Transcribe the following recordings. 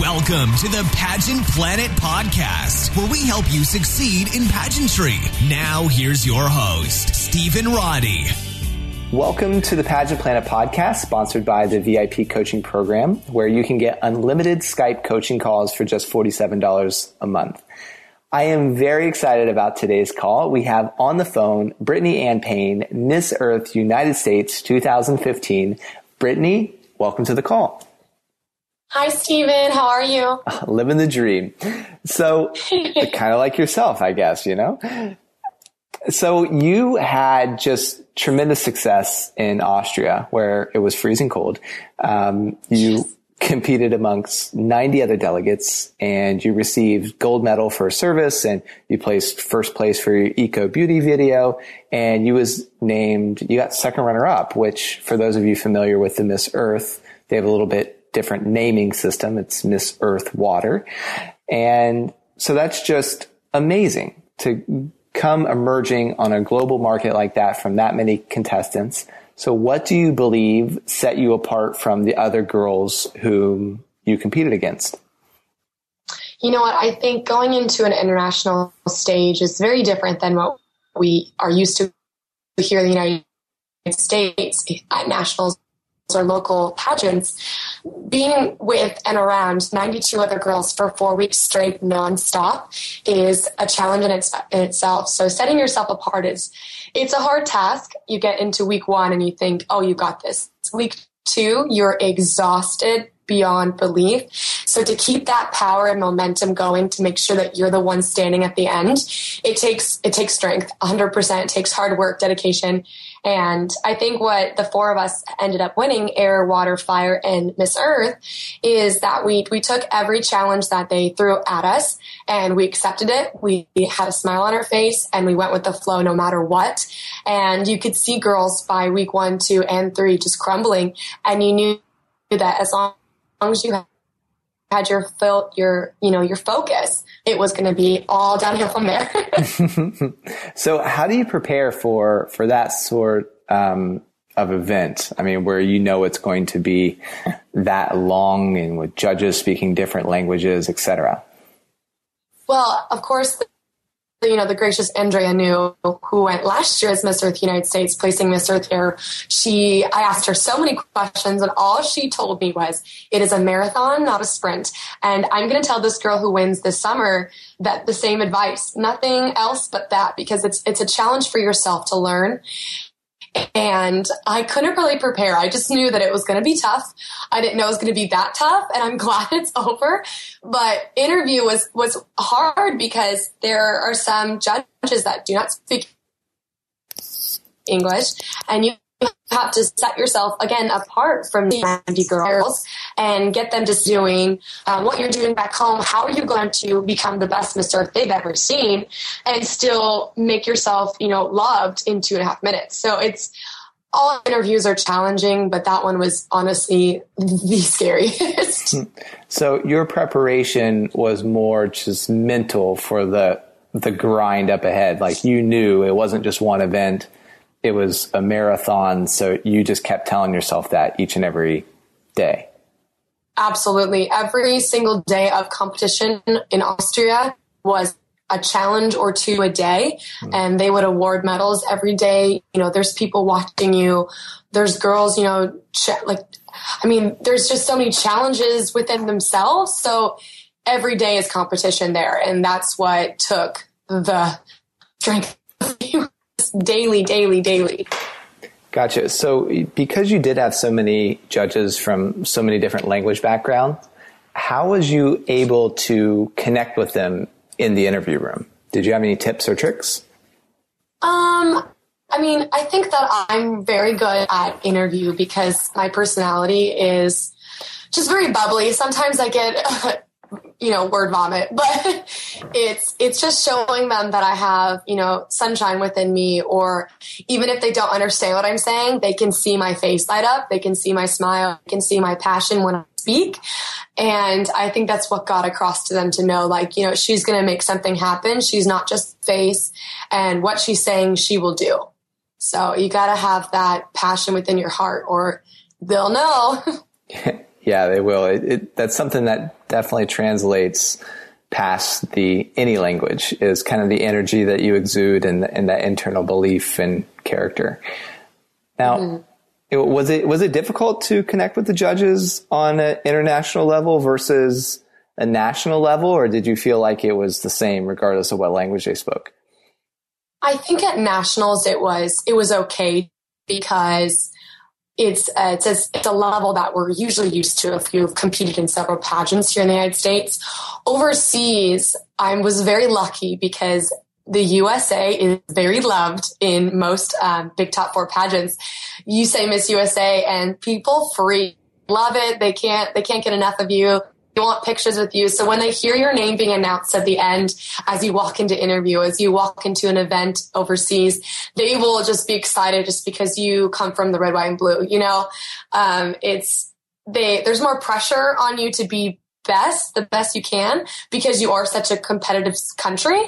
Welcome to the Pageant Planet Podcast, where we help you succeed in pageantry. Now, here's your host, Stephen Roddy. Welcome to the Pageant Planet podcast, sponsored by the VIP coaching program, where you can get unlimited Skype coaching calls for just $47 a month. I am very excited about today's call. We have on the phone Brittany Ann Payne, Miss Earth United States 2015. Brittany, welcome to the call. Hi, Stephen. How are you? Living the dream. So, kind of like yourself, I guess, you know? So, you had just tremendous success in Austria, where it was freezing cold. Um, you competed amongst 90 other delegates and you received gold medal for service and you placed first place for your eco beauty video and you was named you got second runner up which for those of you familiar with the miss earth they have a little bit different naming system. It's Miss Earth Water. And so that's just amazing to come emerging on a global market like that from that many contestants. So what do you believe set you apart from the other girls whom you competed against? You know what? I think going into an international stage is very different than what we are used to here in the United States at nationals or local pageants, being with and around 92 other girls for four weeks straight nonstop is a challenge in, its, in itself. So setting yourself apart is, it's a hard task. You get into week one and you think, oh, you got this. Week two, you're exhausted beyond belief. So to keep that power and momentum going to make sure that you're the one standing at the end, it takes it takes strength, 100%. It takes hard work, dedication, and I think what the four of us ended up winning, air, water, fire, and Miss Earth, is that we, we took every challenge that they threw at us and we accepted it. We had a smile on our face and we went with the flow no matter what. And you could see girls by week one, two, and three just crumbling. And you knew that as long as you had your fil- your you know your focus it was going to be all downhill from there. So how do you prepare for for that sort um, of event? I mean where you know it's going to be that long and with judges speaking different languages etc well of course you know, the gracious Andrea Neu, who went last year as Miss Earth United States, placing Miss Earth here, she, I asked her so many questions and all she told me was, it is a marathon, not a sprint. And I'm going to tell this girl who wins this summer that the same advice, nothing else but that, because it's, it's a challenge for yourself to learn and I couldn't really prepare. I just knew that it was going to be tough. I didn't know it was going to be that tough, and I'm glad it's over. But interview was was hard because there are some judges that do not speak English, and you have to set yourself again apart from the 90 girls and get them just doing um, what you're doing back home. How are you going to become the best Miss Earth they've ever seen and still make yourself, you know, loved in two and a half minutes? So it's all interviews are challenging, but that one was honestly the scariest. So your preparation was more just mental for the the grind up ahead. Like you knew it wasn't just one event it was a marathon. So you just kept telling yourself that each and every day. Absolutely. Every single day of competition in Austria was a challenge or two a day mm. and they would award medals every day. You know, there's people watching you. There's girls, you know, ch- like, I mean, there's just so many challenges within themselves. So every day is competition there. And that's what took the strength daily, daily, daily. Gotcha. So, because you did have so many judges from so many different language backgrounds, how was you able to connect with them in the interview room? Did you have any tips or tricks? Um, I mean, I think that I'm very good at interview because my personality is just very bubbly. Sometimes I get you know word vomit but it's it's just showing them that i have you know sunshine within me or even if they don't understand what i'm saying they can see my face light up they can see my smile they can see my passion when i speak. And i think that's what got across to them to know like you know she's going to make something happen. She's not just face and what she's saying she will do. So you got to have that passion within your heart or they'll know Yeah, they will. It, it, that's something that definitely translates past the any language is kind of the energy that you exude and, and that internal belief and character. Now, mm-hmm. it, was it was it difficult to connect with the judges on an international level versus a national level, or did you feel like it was the same regardless of what language they spoke? I think at nationals it was it was okay because it's uh, it's, a, it's a level that we're usually used to if you've competed in several pageants here in the United States. Overseas, I was very lucky because the USA is very loved in most um, big top four pageants. You say Miss USA, and people free love it. They can't they can't get enough of you they want pictures with you. So when they hear your name being announced at the end, as you walk into interview, as you walk into an event overseas, they will just be excited just because you come from the red, white, and blue. You know, um, it's they. There's more pressure on you to be best, the best you can, because you are such a competitive country.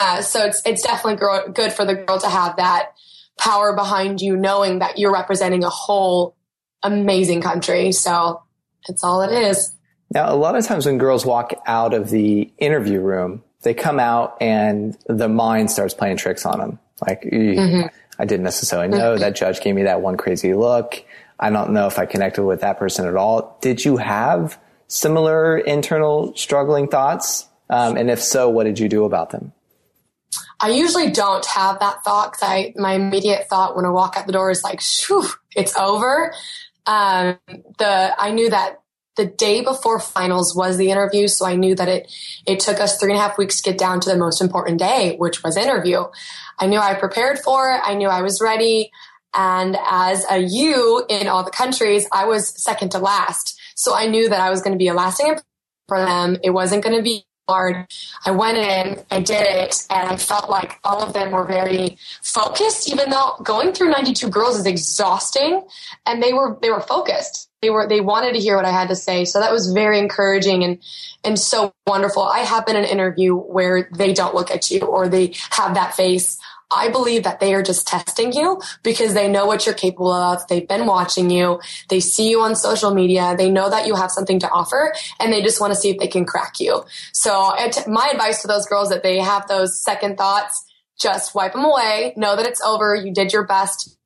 Uh, so it's it's definitely good for the girl to have that power behind you, knowing that you're representing a whole amazing country. So it's all it is. Now, a lot of times when girls walk out of the interview room, they come out and the mind starts playing tricks on them. Like, mm-hmm. I didn't necessarily know mm-hmm. that judge gave me that one crazy look. I don't know if I connected with that person at all. Did you have similar internal struggling thoughts? Um, and if so, what did you do about them? I usually don't have that thought because I my immediate thought when I walk out the door is like, "Shoo, it's over." Um, the I knew that the day before finals was the interview. So I knew that it, it took us three and a half weeks to get down to the most important day, which was interview. I knew I prepared for it. I knew I was ready. And as a U in all the countries, I was second to last. So I knew that I was going to be a lasting for them. It wasn't going to be I went in, I did it, and I felt like all of them were very focused, even though going through 92 girls is exhausting and they were, they were focused they were they wanted to hear what I had to say. So that was very encouraging and and so wonderful. I have been in an interview where they don't look at you or they have that face. I believe that they are just testing you because they know what you're capable of. They've been watching you. They see you on social media. They know that you have something to offer and they just want to see if they can crack you. So my advice to those girls that they have those second thoughts, just wipe them away. Know that it's over. You did your best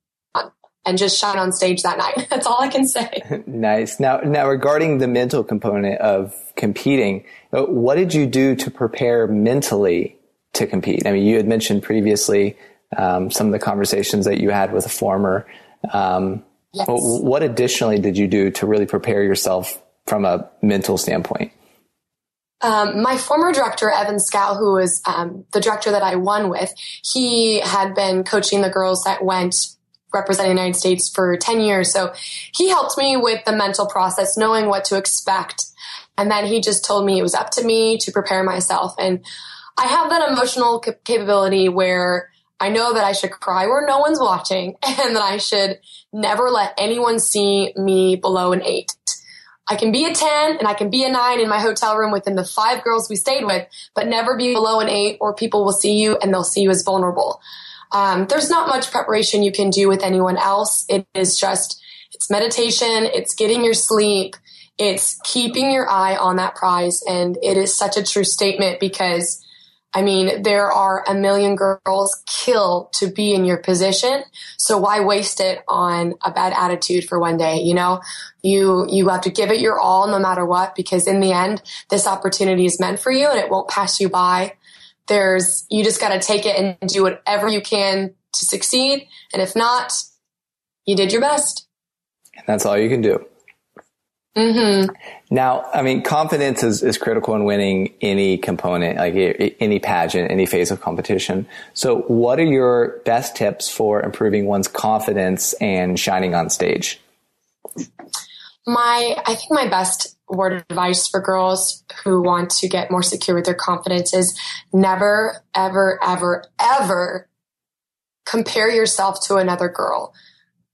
and just shine on stage that night. That's all I can say. nice. Now, now regarding the mental component of competing, uh, what did you do to prepare mentally to compete? I mean, you had mentioned previously um, some of the conversations that you had with a former. Um, yes. What additionally did you do to really prepare yourself from a mental standpoint? Um, my former director, Evan Scow, who was um, the director that I won with, he had been coaching the girls that went representing the United States for 10 years. So he helped me with the mental process, knowing what to expect. And then he just told me it was up to me to prepare myself. And I have that emotional capability where I know that I should cry where no one's watching and that I should never let anyone see me below an eight. I can be a 10 and I can be a nine in my hotel room within the five girls we stayed with, but never be below an eight or people will see you and they'll see you as vulnerable. Um, there's not much preparation you can do with anyone else. It is just, it's meditation, it's getting your sleep, it's keeping your eye on that prize. And it is such a true statement because I mean, there are a million girls kill to be in your position. So why waste it on a bad attitude for one day? You know, you, you have to give it your all no matter what, because in the end, this opportunity is meant for you and it won't pass you by there's you just got to take it and do whatever you can to succeed and if not you did your best and that's all you can do mm-hmm. now i mean confidence is, is critical in winning any component like any pageant any phase of competition so what are your best tips for improving one's confidence and shining on stage my i think my best word of advice for girls who want to get more secure with their confidence is never, ever, ever, ever compare yourself to another girl.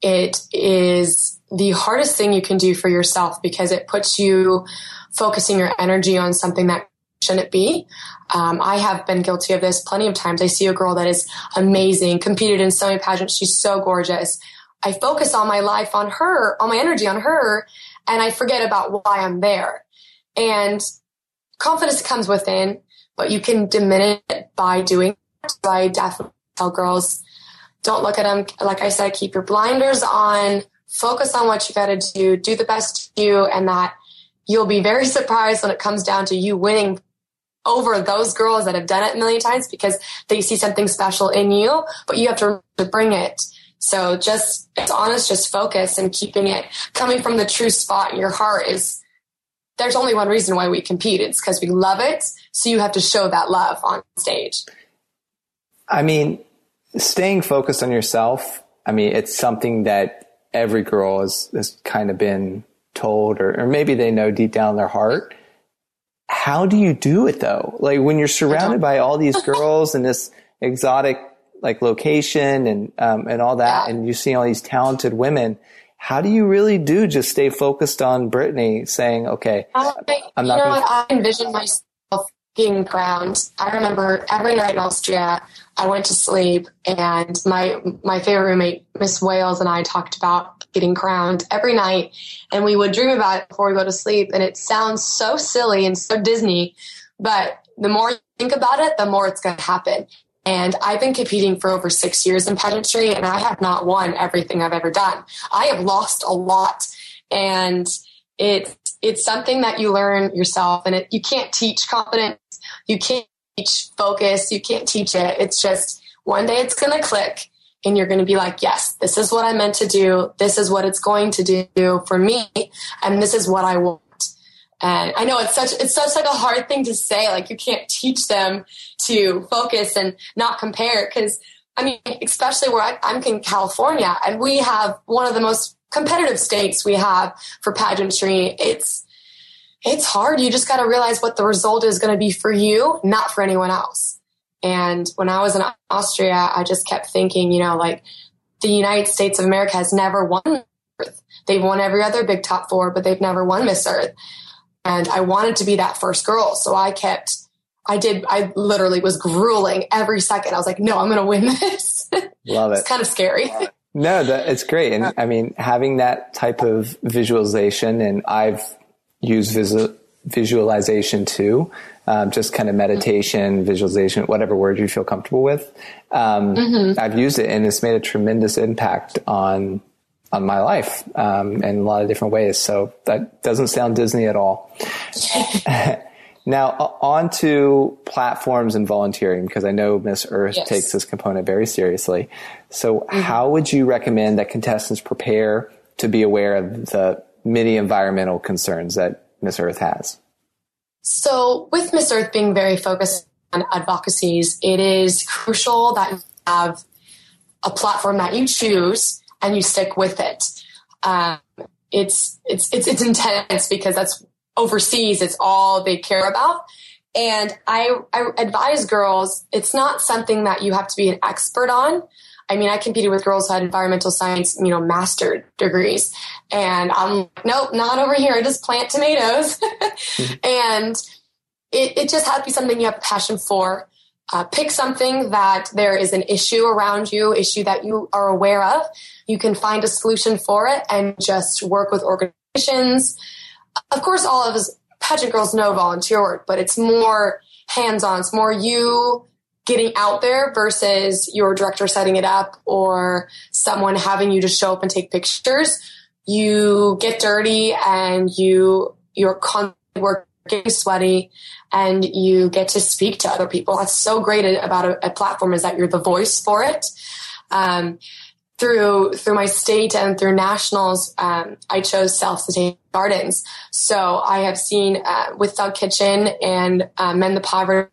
It is the hardest thing you can do for yourself because it puts you focusing your energy on something that shouldn't be. Um, I have been guilty of this plenty of times. I see a girl that is amazing, competed in so many pageants. She's so gorgeous. I focus all my life on her, all my energy on her, and I forget about why I'm there. And confidence comes within, but you can diminish it by doing it. So I definitely tell girls, don't look at them. Like I said, keep your blinders on, focus on what you got to do, do the best you, and that you'll be very surprised when it comes down to you winning over those girls that have done it a million times because they see something special in you, but you have to, bring it. So just, it's honest, just focus and keeping it coming from the true spot in your heart is there's only one reason why we compete. It's because we love it. So you have to show that love on stage. I mean, staying focused on yourself. I mean, it's something that every girl has, has kind of been told, or, or maybe they know deep down in their heart how do you do it though? Like when you're surrounded by all these girls and this exotic like location and um, and all that, yeah. and you see all these talented women. How do you really do just stay focused on Brittany saying, okay, I, I'm not. You know gonna- what? I envision myself being crowned. I remember every night in Austria, I went to sleep, and my my favorite roommate, Miss Wales, and I talked about getting crowned every night, and we would dream about it before we go to sleep. And it sounds so silly and so Disney, but the more you think about it, the more it's going to happen. And I've been competing for over six years in pageantry, and I have not won everything I've ever done. I have lost a lot, and it's it's something that you learn yourself, and it, you can't teach confidence. You can't teach focus. You can't teach it. It's just one day it's going to click, and you're going to be like, yes, this is what I meant to do. This is what it's going to do for me, and this is what I want. And I know it's such it's such like a hard thing to say. Like you can't teach them to focus and not compare because I mean, especially where I, I'm in California, and we have one of the most competitive states we have for pageantry. It's it's hard. You just got to realize what the result is going to be for you, not for anyone else. And when I was in Austria, I just kept thinking, you know, like the United States of America has never won Earth. They've won every other big top four, but they've never won Miss Earth. And I wanted to be that first girl. So I kept, I did, I literally was grueling every second. I was like, no, I'm going to win this. Love it. it's kind of scary. No, that, it's great. And I mean, having that type of visualization, and I've visual, visualization too, um, just kind of meditation, visualization, whatever word you feel comfortable with. Um, mm-hmm. I've used it and it's made a tremendous impact on on my life um, in a lot of different ways. So that doesn't sound Disney at all. now on to platforms and volunteering because I know Miss Earth yes. takes this component very seriously. So mm-hmm. how would you recommend that contestants prepare to be aware of the many environmental concerns that Miss Earth has? So with Miss Earth being very focused on advocacies, it is crucial that you have a platform that you choose and you stick with it. Um, it's, it's, it's, it's intense because that's overseas. It's all they care about. And I, I advise girls, it's not something that you have to be an expert on. I mean, I competed with girls who had environmental science, you know, master degrees. And I'm nope, not over here. I just plant tomatoes. And it, it just has to be something you have a passion for. Uh, pick something that there is an issue around you, issue that you are aware of. You can find a solution for it and just work with organizations. Of course, all of us pageant girls know volunteer work, but it's more hands on. It's more you getting out there versus your director setting it up or someone having you just show up and take pictures. You get dirty and you, you're constantly working sweaty and you get to speak to other people. That's so great about a, a platform is that you're the voice for it. Um, through through my state and through nationals, um, I chose self-sustaining gardens. So I have seen uh, with Thug Kitchen and uh, the Poverty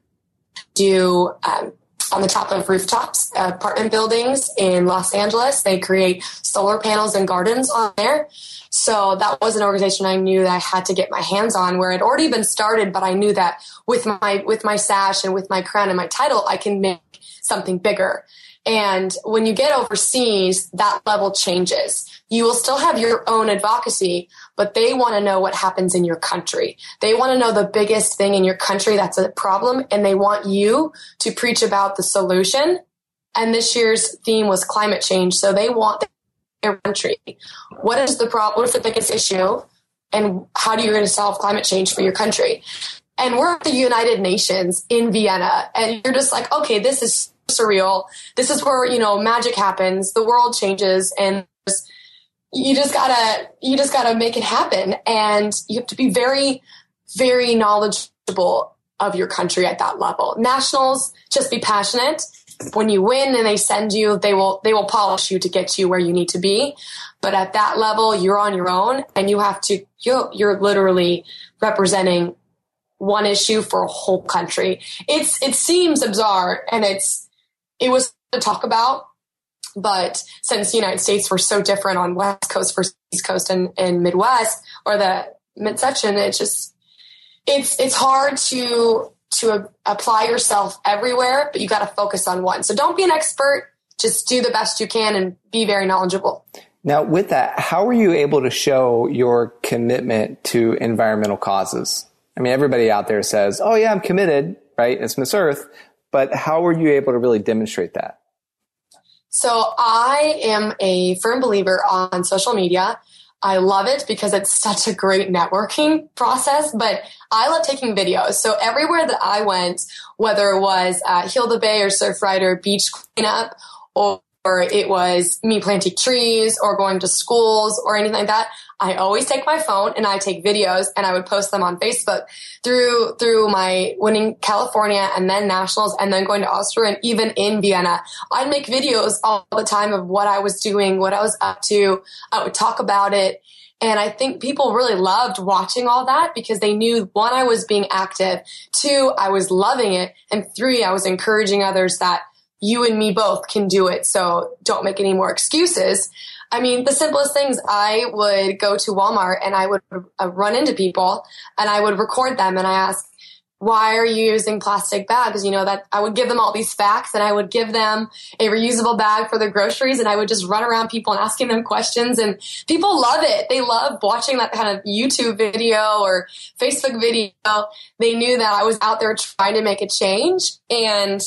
do um, on the top of rooftops, apartment buildings in Los Angeles. They create solar panels and gardens on there. So that was an organization I knew that I had to get my hands on where it already been started, but I knew that with my, with my sash and with my crown and my title, I can make something bigger. And when you get overseas, that level changes. You will still have your own advocacy, but they want to know what happens in your country. They want to know the biggest thing in your country that's a problem, and they want you to preach about the solution. And this year's theme was climate change. So they want their country. What is the problem? What is the biggest issue? and how do you going to solve climate change for your country? And we're at the United Nations in Vienna, and you're just like, okay, this is surreal. This is where you know magic happens. The world changes, and you just gotta you just gotta make it happen. And you have to be very, very knowledgeable of your country at that level. Nationals, just be passionate. When you win and they send you, they will they will polish you to get you where you need to be. But at that level, you're on your own, and you have to you're, you're literally representing one issue for a whole country. It's it seems bizarre, and it's it was to talk about, but since the United States were so different on West Coast versus East Coast and, and Midwest or the midsection, it just it's it's hard to to apply yourself everywhere, but you got to focus on one. So don't be an expert. Just do the best you can and be very knowledgeable. Now, with that, how were you able to show your commitment to environmental causes? I mean, everybody out there says, "Oh yeah, I'm committed," right? It's Miss Earth, but how were you able to really demonstrate that? So I am a firm believer on social media. I love it because it's such a great networking process, but I love taking videos. So everywhere that I went, whether it was uh, the Bay or Surfrider, beach cleanup or or it was me planting trees or going to schools or anything like that, I always take my phone and I take videos and I would post them on Facebook through through my winning California and then nationals and then going to Austria and even in Vienna. I'd make videos all the time of what I was doing, what I was up to. I would talk about it. And I think people really loved watching all that because they knew one, I was being active, two, I was loving it, and three, I was encouraging others that you and me both can do it. So don't make any more excuses. I mean, the simplest things, I would go to Walmart and I would uh, run into people and I would record them and I ask, why are you using plastic bags? You know, that I would give them all these facts and I would give them a reusable bag for their groceries and I would just run around people and asking them questions and people love it. They love watching that kind of YouTube video or Facebook video. They knew that I was out there trying to make a change and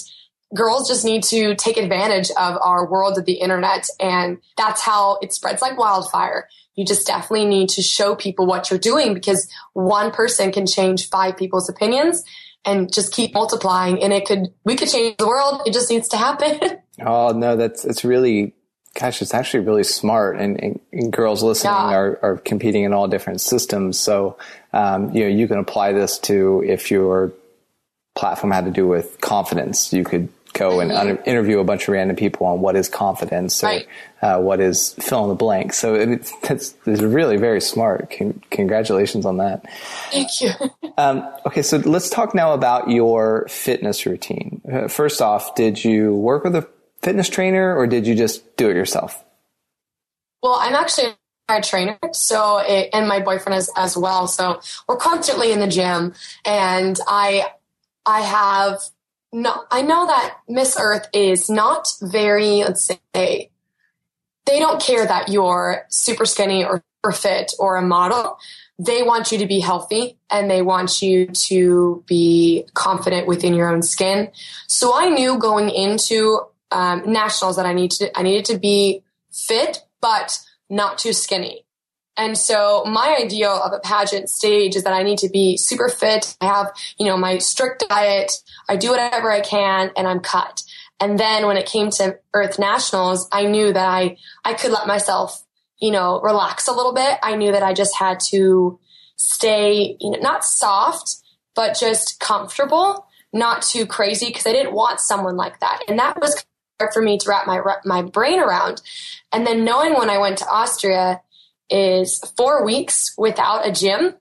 girls just need to take advantage of our world of the internet and that's how it spreads like wildfire. You just definitely need to show people what you're doing because one person can change five people's opinions and just keep multiplying and it could we could change the world. It just needs to happen. Oh no that's it's really gosh it's actually really smart and, and, and girls listening yeah. are, are competing in all different systems. So um, you know you can apply this to if your platform had to do with confidence you could go and interview a bunch of random people on what is confidence or right. uh, what is fill in the blank. So it's, that's, it's really very smart. Con- congratulations on that. Thank you. um, okay, so let's talk now about your fitness routine. Uh, first off, did you work with a fitness trainer or did you just do it yourself? Well, I'm actually a trainer, so it, and my boyfriend is as well. So we're constantly in the gym, and I I have no, I know that Miss Earth is not very, let's say, they don't care that you're super skinny or, fit or a model. They want you to be healthy and they want you to be confident within your own skin. So I knew going into um, nationals that I need to I needed to be fit but not too skinny. And so my ideal of a pageant stage is that I need to be super fit. I have, you know, my strict diet. I do whatever I can and I'm cut. And then when it came to Earth Nationals, I knew that I, I could let myself, you know, relax a little bit. I knew that I just had to stay, you know, not soft, but just comfortable, not too crazy because I didn't want someone like that. And that was hard for me to wrap my, my brain around. And then knowing when I went to Austria, is four weeks without a gym.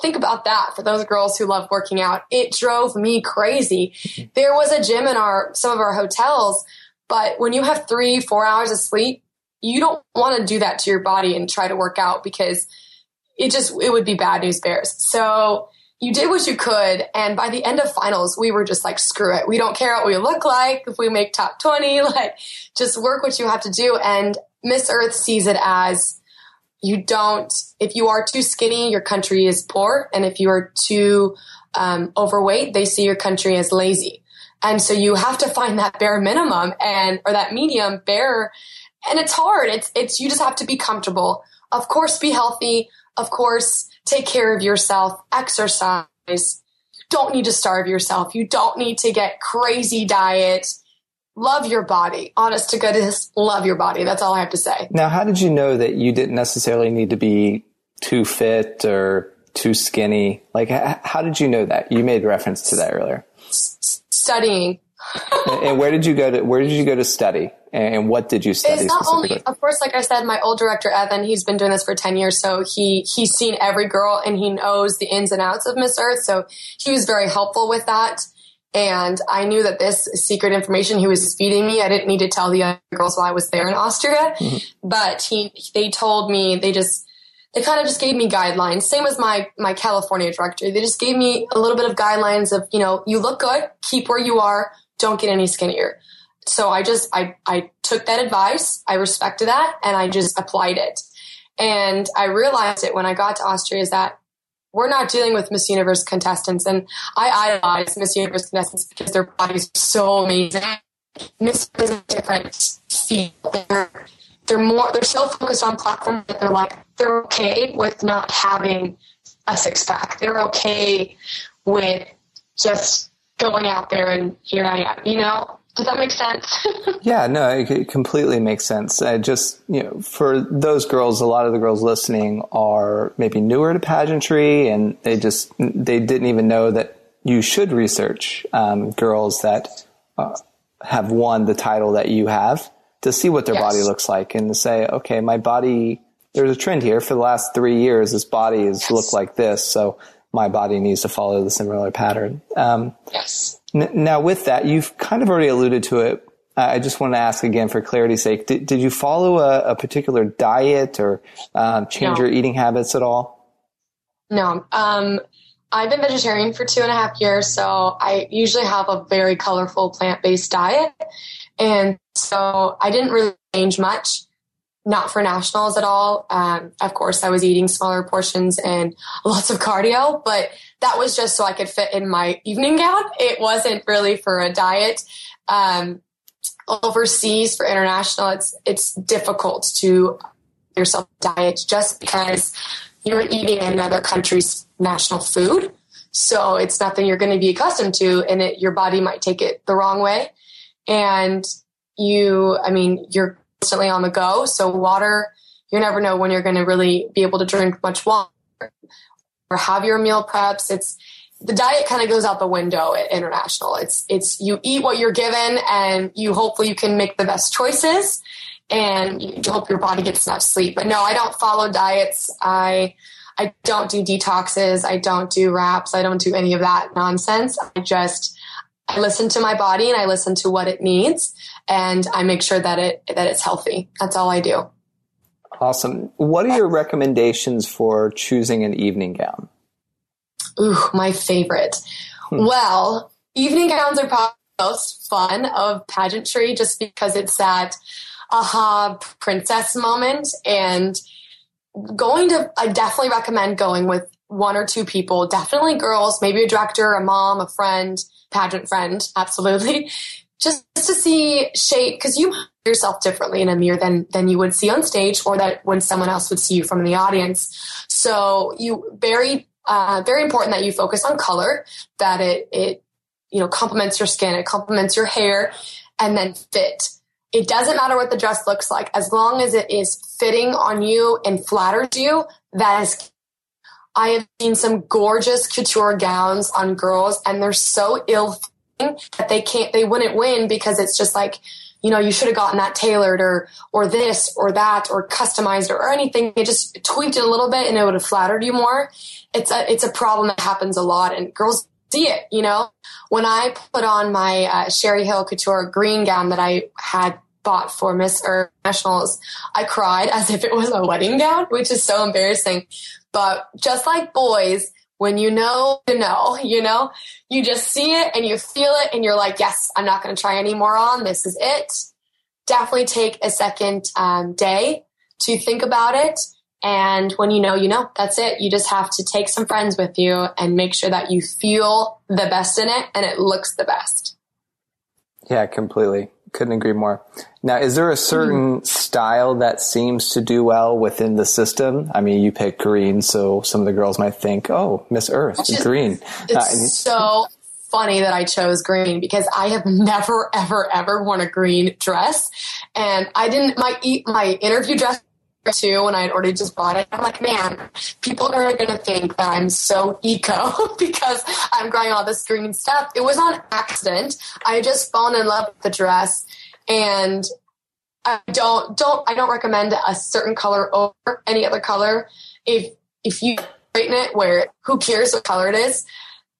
Think about that for those girls who love working out. It drove me crazy. Mm-hmm. There was a gym in our some of our hotels, but when you have three, four hours of sleep, you don't want to do that to your body and try to work out because it just it would be bad news bears. So you did what you could, and by the end of finals, we were just like, screw it. We don't care what we look like if we make top twenty. Like, just work what you have to do. And Miss Earth sees it as you don't, if you are too skinny, your country is poor. And if you are too um, overweight, they see your country as lazy. And so you have to find that bare minimum and, or that medium bare. And it's hard. It's, it's, you just have to be comfortable. Of course, be healthy. of course, take care of yourself, exercise. You don't need to starve yourself. You don't need to get crazy diet. Love your body. Honest to goodness, love your body. That's all I have to say. Now, how did you know that you didn't necessarily need to be too fit or too skinny? Like, how did you know that? You made reference to that earlier. Studying. and where did you go to? Where did you go to study? And what did you study? It's not only, of course, like I said, my old director Evan, he's been doing this for ten years, so he he's seen every girl and he knows the ins and outs of Miss Earth. So he was very helpful with that. And I knew that this secret information he was feeding me, I didn't need to tell the other girls while I was there in Austria. Mm-hmm. But he, they told me, they just, they kind of just gave me guidelines. Same as my, my California director. They just gave me a little bit of guidelines of, you know, you look good, keep where you are, don't get any skinnier. So I just, I, I took that advice. I respected that and I just applied it. And I realized it when I got to Austria is that we're not dealing with Miss Universe contestants. And I idolize Miss Universe contestants because their bodies are so amazing. Miss is a different field. They're, they're more, they're so focused on platform that they're like, they're okay with not having a six pack. They're okay with just going out there and here I am, you know? Does that make sense? yeah, no, it completely makes sense. I just, you know, for those girls, a lot of the girls listening are maybe newer to pageantry and they just, they didn't even know that you should research um, girls that uh, have won the title that you have to see what their yes. body looks like and to say, okay, my body, there's a trend here for the last three years. This body has yes. looked like this. So my body needs to follow the similar pattern. Um, yes. Now, with that, you've kind of already alluded to it. I just want to ask again for clarity's sake. Did, did you follow a, a, particular diet or um, change no. your eating habits at all? No. Um, I've been vegetarian for two and a half years, so I usually have a very colorful plant based diet. And so I didn't really change much not for nationals at all. Um, of course, I was eating smaller portions and lots of cardio, but that was just so I could fit in my evening gown. It wasn't really for a diet. Um, overseas for international, it's it's difficult to yourself diet just because you're eating another country's national food. So it's nothing you're going to be accustomed to, and it, your body might take it the wrong way. And you, I mean, you're constantly on the go. So water, you never know when you're going to really be able to drink much water or have your meal preps. It's the diet kind of goes out the window at international. It's it's you eat what you're given and you hopefully you can make the best choices and you hope your body gets enough sleep. But no, I don't follow diets. I I don't do detoxes. I don't do wraps. I don't do any of that nonsense. I just I listen to my body and I listen to what it needs and I make sure that it that it's healthy. That's all I do. Awesome. What are your recommendations for choosing an evening gown? Ooh, my favorite. Hmm. Well, evening gowns are probably the most fun of pageantry just because it's that aha princess moment and going to I definitely recommend going with one or two people, definitely girls, maybe a director, a mom, a friend, pageant friend, absolutely. Just to see shape, because you yourself differently in a mirror than than you would see on stage, or that when someone else would see you from the audience. So you very uh, very important that you focus on color, that it it you know complements your skin, it complements your hair, and then fit. It doesn't matter what the dress looks like, as long as it is fitting on you and flatters you. That is I have seen some gorgeous couture gowns on girls and they're so ill that they can't, they wouldn't win because it's just like, you know, you should have gotten that tailored or, or this or that or customized or, or anything. It just tweaked it a little bit and it would have flattered you more. It's a, it's a problem that happens a lot and girls see it, you know, when I put on my uh, Sherri Hill couture green gown that I had bought for Miss Earth Nationals, I cried as if it was a wedding gown, which is so embarrassing. But just like boys, when you know, you know, you know, you just see it and you feel it and you're like, yes, I'm not going to try any more on. This is it. Definitely take a second um, day to think about it. And when you know, you know, that's it. You just have to take some friends with you and make sure that you feel the best in it and it looks the best. Yeah, completely couldn't agree more. Now, is there a certain mm-hmm. style that seems to do well within the system? I mean, you pick green, so some of the girls might think, "Oh, Miss Earth, just, green." It's uh, so funny that I chose green because I have never, ever, ever worn a green dress, and I didn't. My my interview dress too when I had already just bought it. I'm like, man, people are going to think that I'm so eco because I'm growing all this green stuff. It was on accident. I just fallen in love with the dress and I don't, don't, I don't recommend a certain color over any other color. If, if you straighten it where who cares what color it is.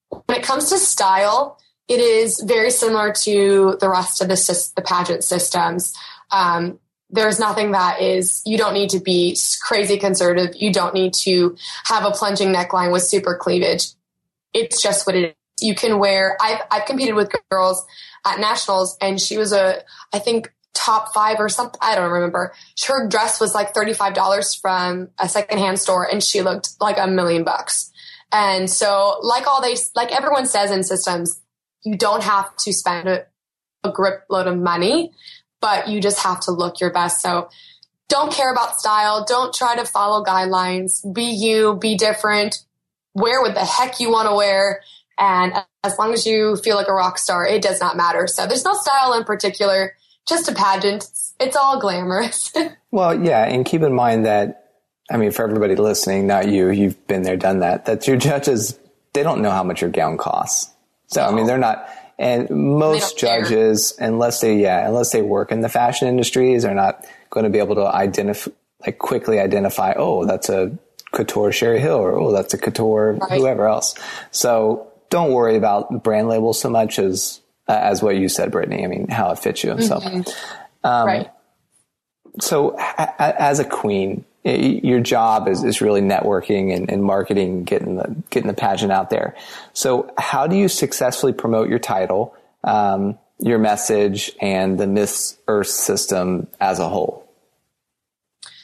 When it comes to style, it is very similar to the rest of the, the pageant systems. Um, there's nothing that is you don't need to be crazy conservative. You don't need to have a plunging neckline with super cleavage. It's just what it is. You can wear i've, I've competed with girls at nationals and she was a i think top five or something i don't remember. Her dress was like $35 from a secondhand store and she looked like a million bucks. And so like all they like everyone says in systems you don't have to spend a, a grip load of money but you just have to look your best. So don't care about style. Don't try to follow guidelines. Be you, be different. Wear what the heck you want to wear. And as long as you feel like a rock star, it does not matter. So there's no style in particular, just a pageant. It's all glamorous. well, yeah. And keep in mind that, I mean, for everybody listening, not you, you've been there, done that, that your judges, they don't know how much your gown costs. So, no. I mean, they're not, and most judges, care. unless they, yeah, unless they work in the fashion industries, are not going to be able to identify, like quickly identify, oh, that's a couture Sherri Hill or, oh, that's a couture right. whoever else. So don't worry about brand labels so much as, uh, as what you said, Brittany. I mean, how it fits you and mm-hmm. stuff. Um, right. So a- as a queen, your job is, is really networking and, and, marketing, getting the getting the pageant out there. So, how do you successfully promote your title, um, your message, and the Miss Earth system as a whole?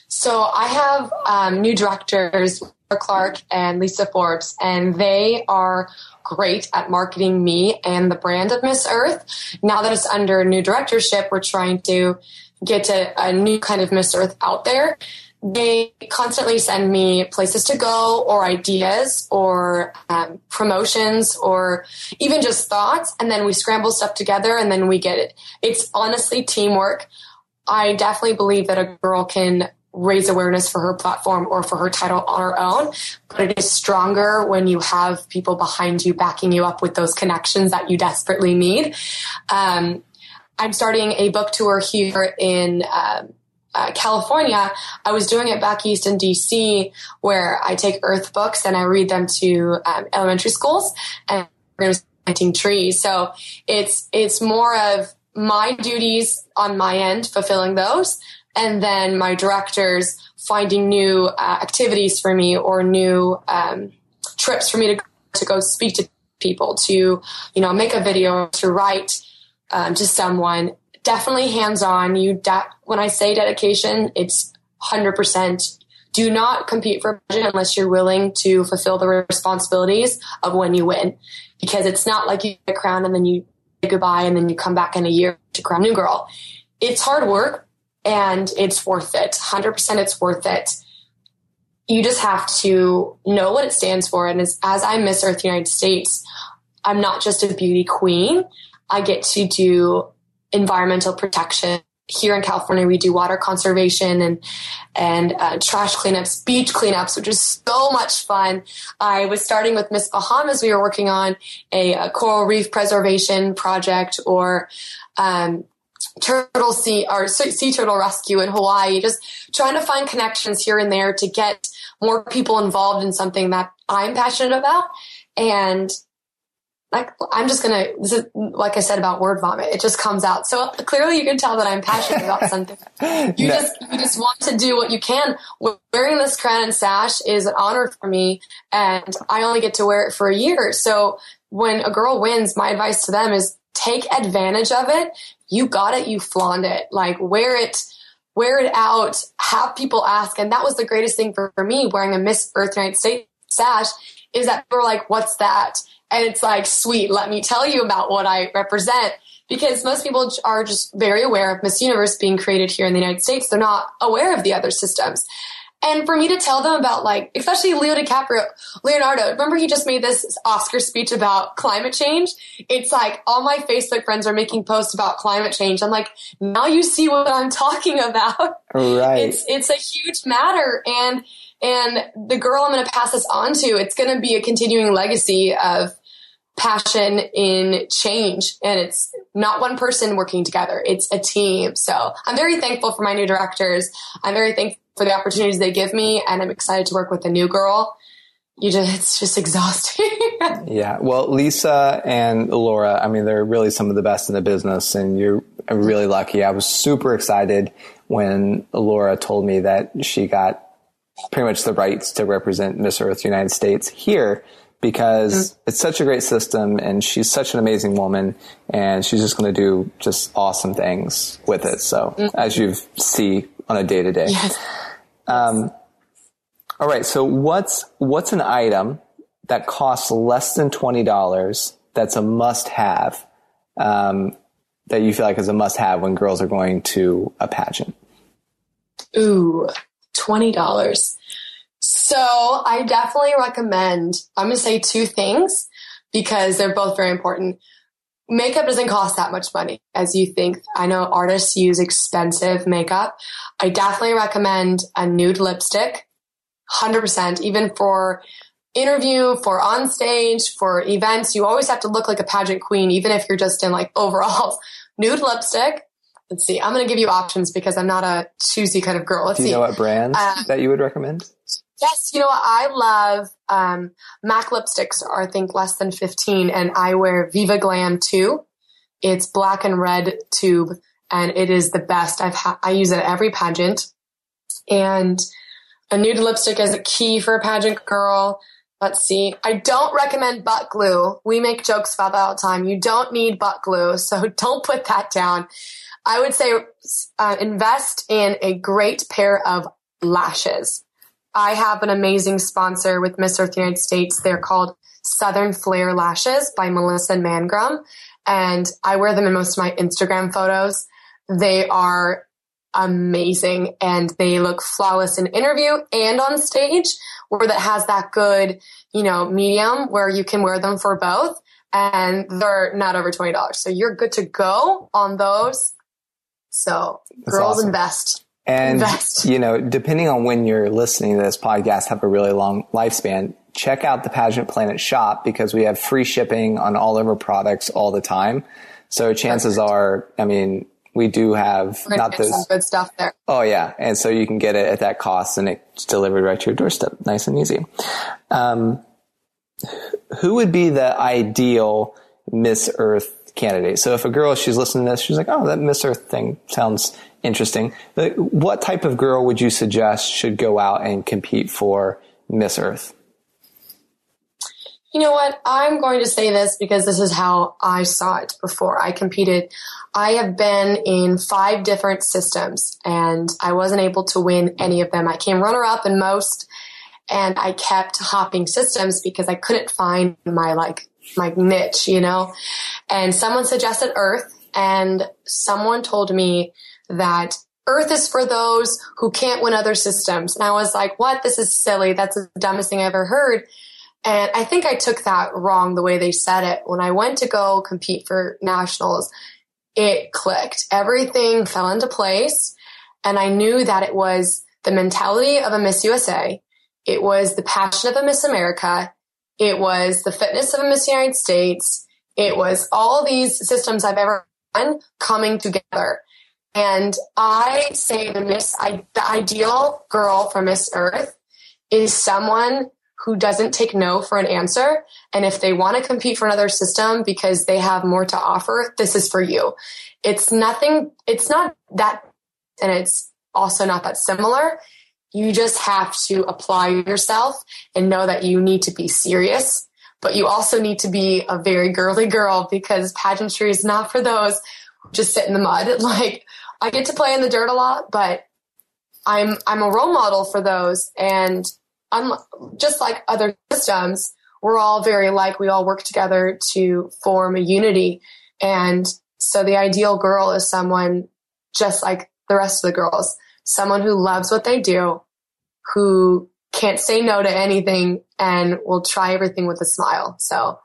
So, I have um, new directors, Clark and Lisa Forbes, and they are great at marketing me and the brand of Miss Earth. Now that it's under new directorship, we're trying to get a, a new kind of Miss Earth out there they constantly send me places to go or ideas or um, promotions or even just thoughts and then we scramble stuff together and then we get it. It's honestly teamwork. I definitely believe that a girl can raise awareness for her platform or for her title on her own but it is stronger when you have people behind you backing you up with those connections that you desperately need. Um, i'm starting a book tour here in um, uh, California, I was doing it back east in DC where I take earth books and I read them to um, elementary schools and planting trees. So it's, it's more of my duties on my end, fulfilling those. And then my directors finding new uh, activities for me or new um, trips for me to, to go speak to people, to, you know, make a video, to write um, to someone definitely hands on. You de- when I say dedication, it's 100%. Do not compete for a budget unless you're willing to fulfill the responsibilities of when you win. Because it's not like you get a crown and then you say goodbye and then you come back in a year to crown new girl. It's hard work and it's worth it. 100% it's worth it. You just have to know what it stands for. And as, as I Miss Earth United States, I'm not just a beauty queen. I get to do environmental protection. Here in California, we do water conservation and and uh, trash cleanups, beach cleanups, which is so much fun. I was starting with Miss Bahamas. We were working on a, a coral reef preservation project or um, turtle sea or sea turtle rescue in Hawaii. Just trying to find connections here and there to get more people involved in something that I'm passionate about. And like I'm just gonna this is like I said about word vomit. It just comes out. So clearly you can tell that I'm passionate about something. You no. just you just want to do what you can. Wearing this crown and sash is an honor for me and I only get to wear it for a year. So when a girl wins, my advice to them is take advantage of it. You got it, you flaunt it. Like wear it wear it out, have people ask. And that was the greatest thing for, for me wearing a Miss Earth United States sash is that people are like, what's that? And it's like, sweet, let me tell you about what I represent. Because most people are just very aware of Miss Universe being created here in the United States. They're not aware of the other systems. And for me to tell them about like, especially Leo DiCaprio, Leonardo, remember he just made this Oscar speech about climate change? It's like all my Facebook friends are making posts about climate change. I'm like, now you see what I'm talking about. Right. It's, it's a huge matter. And, and the girl I'm going to pass this on to, it's going to be a continuing legacy of passion in change. And it's not one person working together. It's a team. So I'm very thankful for my new directors. I'm very thankful for the opportunities they give me, and I'm excited to work with a new girl. You just, it's just exhausting. yeah. Well, Lisa and Laura, I mean, they're really some of the best in the business, and you're really lucky. I was super excited when Laura told me that she got pretty much the rights to represent Miss Earth United States here because mm-hmm. it's such a great system and she's such an amazing woman and she's just going to do just awesome things with it. So mm-hmm. as you see on a day to day. Um, all right. So what's what's an item that costs less than twenty dollars that's a must have um, that you feel like is a must have when girls are going to a pageant? Ooh, twenty dollars. So I definitely recommend. I'm going to say two things because they're both very important makeup doesn't cost that much money as you think. I know artists use expensive makeup. I definitely recommend a nude lipstick, 100%, even for interview, for on stage, for events. You always have to look like a pageant queen, even if you're just in like overalls. nude lipstick. Let's see. I'm going to give you options because I'm not a choosy kind of girl. Let's Do you see. know what brands uh, that you would recommend? Yes, you know what? I love um, MAC lipsticks are I think less than 15 and I wear Viva Glam 2. It's black and red tube and it is the best. I've ha- I use it at every pageant. And a nude lipstick is a key for a pageant girl. Let's see. I don't recommend butt glue. We make jokes about that all the time. You don't need butt glue, so don't put that down. I would say uh, invest in a great pair of lashes. I have an amazing sponsor with Miss Earth United States. They're called Southern Flare Lashes by Melissa Mangrum. And I wear them in most of my Instagram photos. They are amazing and they look flawless in interview and on stage where that has that good, you know, medium where you can wear them for both and they're not over $20. So you're good to go on those. So That's girls awesome. invest. And, Invest. you know, depending on when you're listening to this podcast, have a really long lifespan. Check out the Pageant Planet shop because we have free shipping on all of our products all the time. So chances Perfect. are, I mean, we do have not this some good stuff there. Oh yeah, and so you can get it at that cost, and it's delivered right to your doorstep, nice and easy. Um, who would be the ideal Miss Earth candidate? So if a girl she's listening to this, she's like, "Oh, that Miss Earth thing sounds interesting. What type of girl would you suggest should go out and compete for Miss Earth? You know what? I'm going to say this because this is how I saw it before I competed. I have been in five different systems and I wasn't able to win any of them. I came runner up in most and I kept hopping systems because I couldn't find my like my niche, you know? And someone suggested Earth and someone told me that Earth is for those who can't win other systems. And I was like, what? This is silly. That's the dumbest thing I ever heard. And I think I took that wrong the way they said it. When I went to go compete for nationals, it clicked. Everything fell into place. And I knew that it was the mentality of a Miss USA. It was the passion of a Miss America. It was the fitness of a Miss United States. It was all these systems I've ever done coming together. And I say the Miss, I, the ideal girl for Miss Earth is someone who doesn't take no for an answer. And if they want to compete for another system because they have more to offer, this is for you. It's nothing, it's not that, and it's also not that similar. You just have to apply yourself and know that you need to be serious, but you also need to be a very girly girl because pageantry is not for those who just sit in the mud. Like, I get to play in the dirt a lot, but I'm I'm a role model for those. And I'm just like other systems, we're all very alike. We all work together to form a unity. And so the ideal girl is someone just like the rest of the girls, someone who loves what they do, who can't say no to anything and will try everything with a smile. So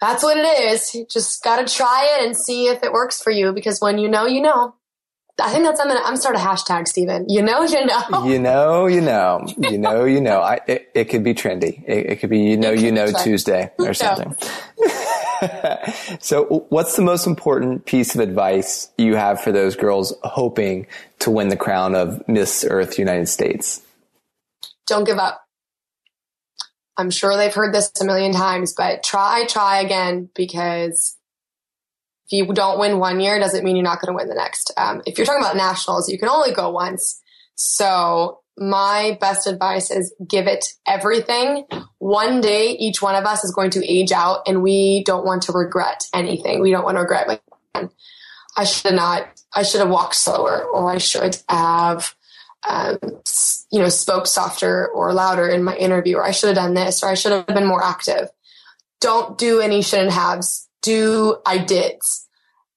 that's what it is. You just got to try it and see if it works for you because when you know, you know. I think that's I'm gonna I'm start a hashtag, Stephen. You know, you know. You know, you know. You know, you know. I it, it could be trendy. It, it could be you know, you know Tuesday or something. so, what's the most important piece of advice you have for those girls hoping to win the crown of Miss Earth United States? Don't give up. I'm sure they've heard this a million times, but try, try again because if you don't win one year, doesn't mean you're not going to win the next. Um, if you're talking about nationals, you can only go once. So my best advice is give it everything. One day, each one of us is going to age out and we don't want to regret anything. We don't want to regret like, I should have not, I should have walked slower or I should have, um, you know, spoke softer or louder in my interview or I should have done this or I should have been more active. Don't do any shouldn't haves. Do I did.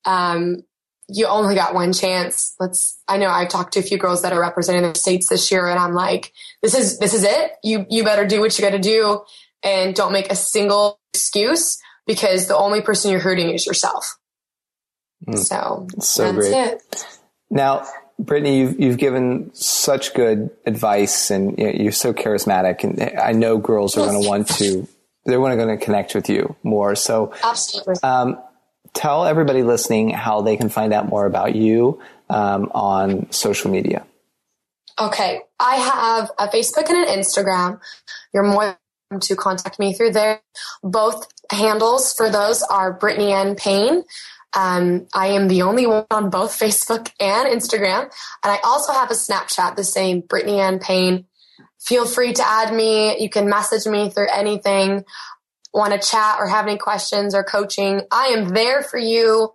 Um, you only got one chance. Let's, I know I talked to a few girls that are representing the states this year and I'm like, this is, this is it. You, you better do what you got to do and don't make a single excuse because the only person you're hurting is yourself. Mm. So, so great. It. Now, Brittany, you've, you've given such good advice and you're so charismatic and I know girls are going to want to, they're going to connect with you more. So, absolutely. Um, tell everybody listening how they can find out more about you um, on social media. Okay. I have a Facebook and an Instagram. You're more welcome to contact me through there. Both handles for those are Brittany Ann Payne. Um, I am the only one on both Facebook and Instagram. And I also have a Snapchat, the same Brittany Ann Payne. Feel free to add me. You can message me through anything want to chat or have any questions or coaching, I am there for you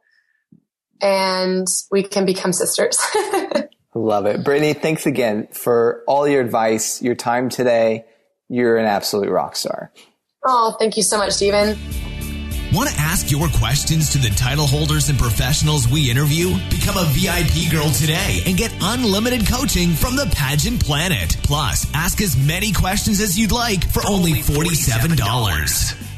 and we can become sisters. Love it. Brittany, thanks again for all your advice, your time today. You're an absolute rock star. Oh, thank you so much, Stephen. Want to ask your questions to the title holders and professionals we interview? Become a VIP girl today and get unlimited coaching from the Pageant Planet. Plus, ask as many questions as you'd like for only $47.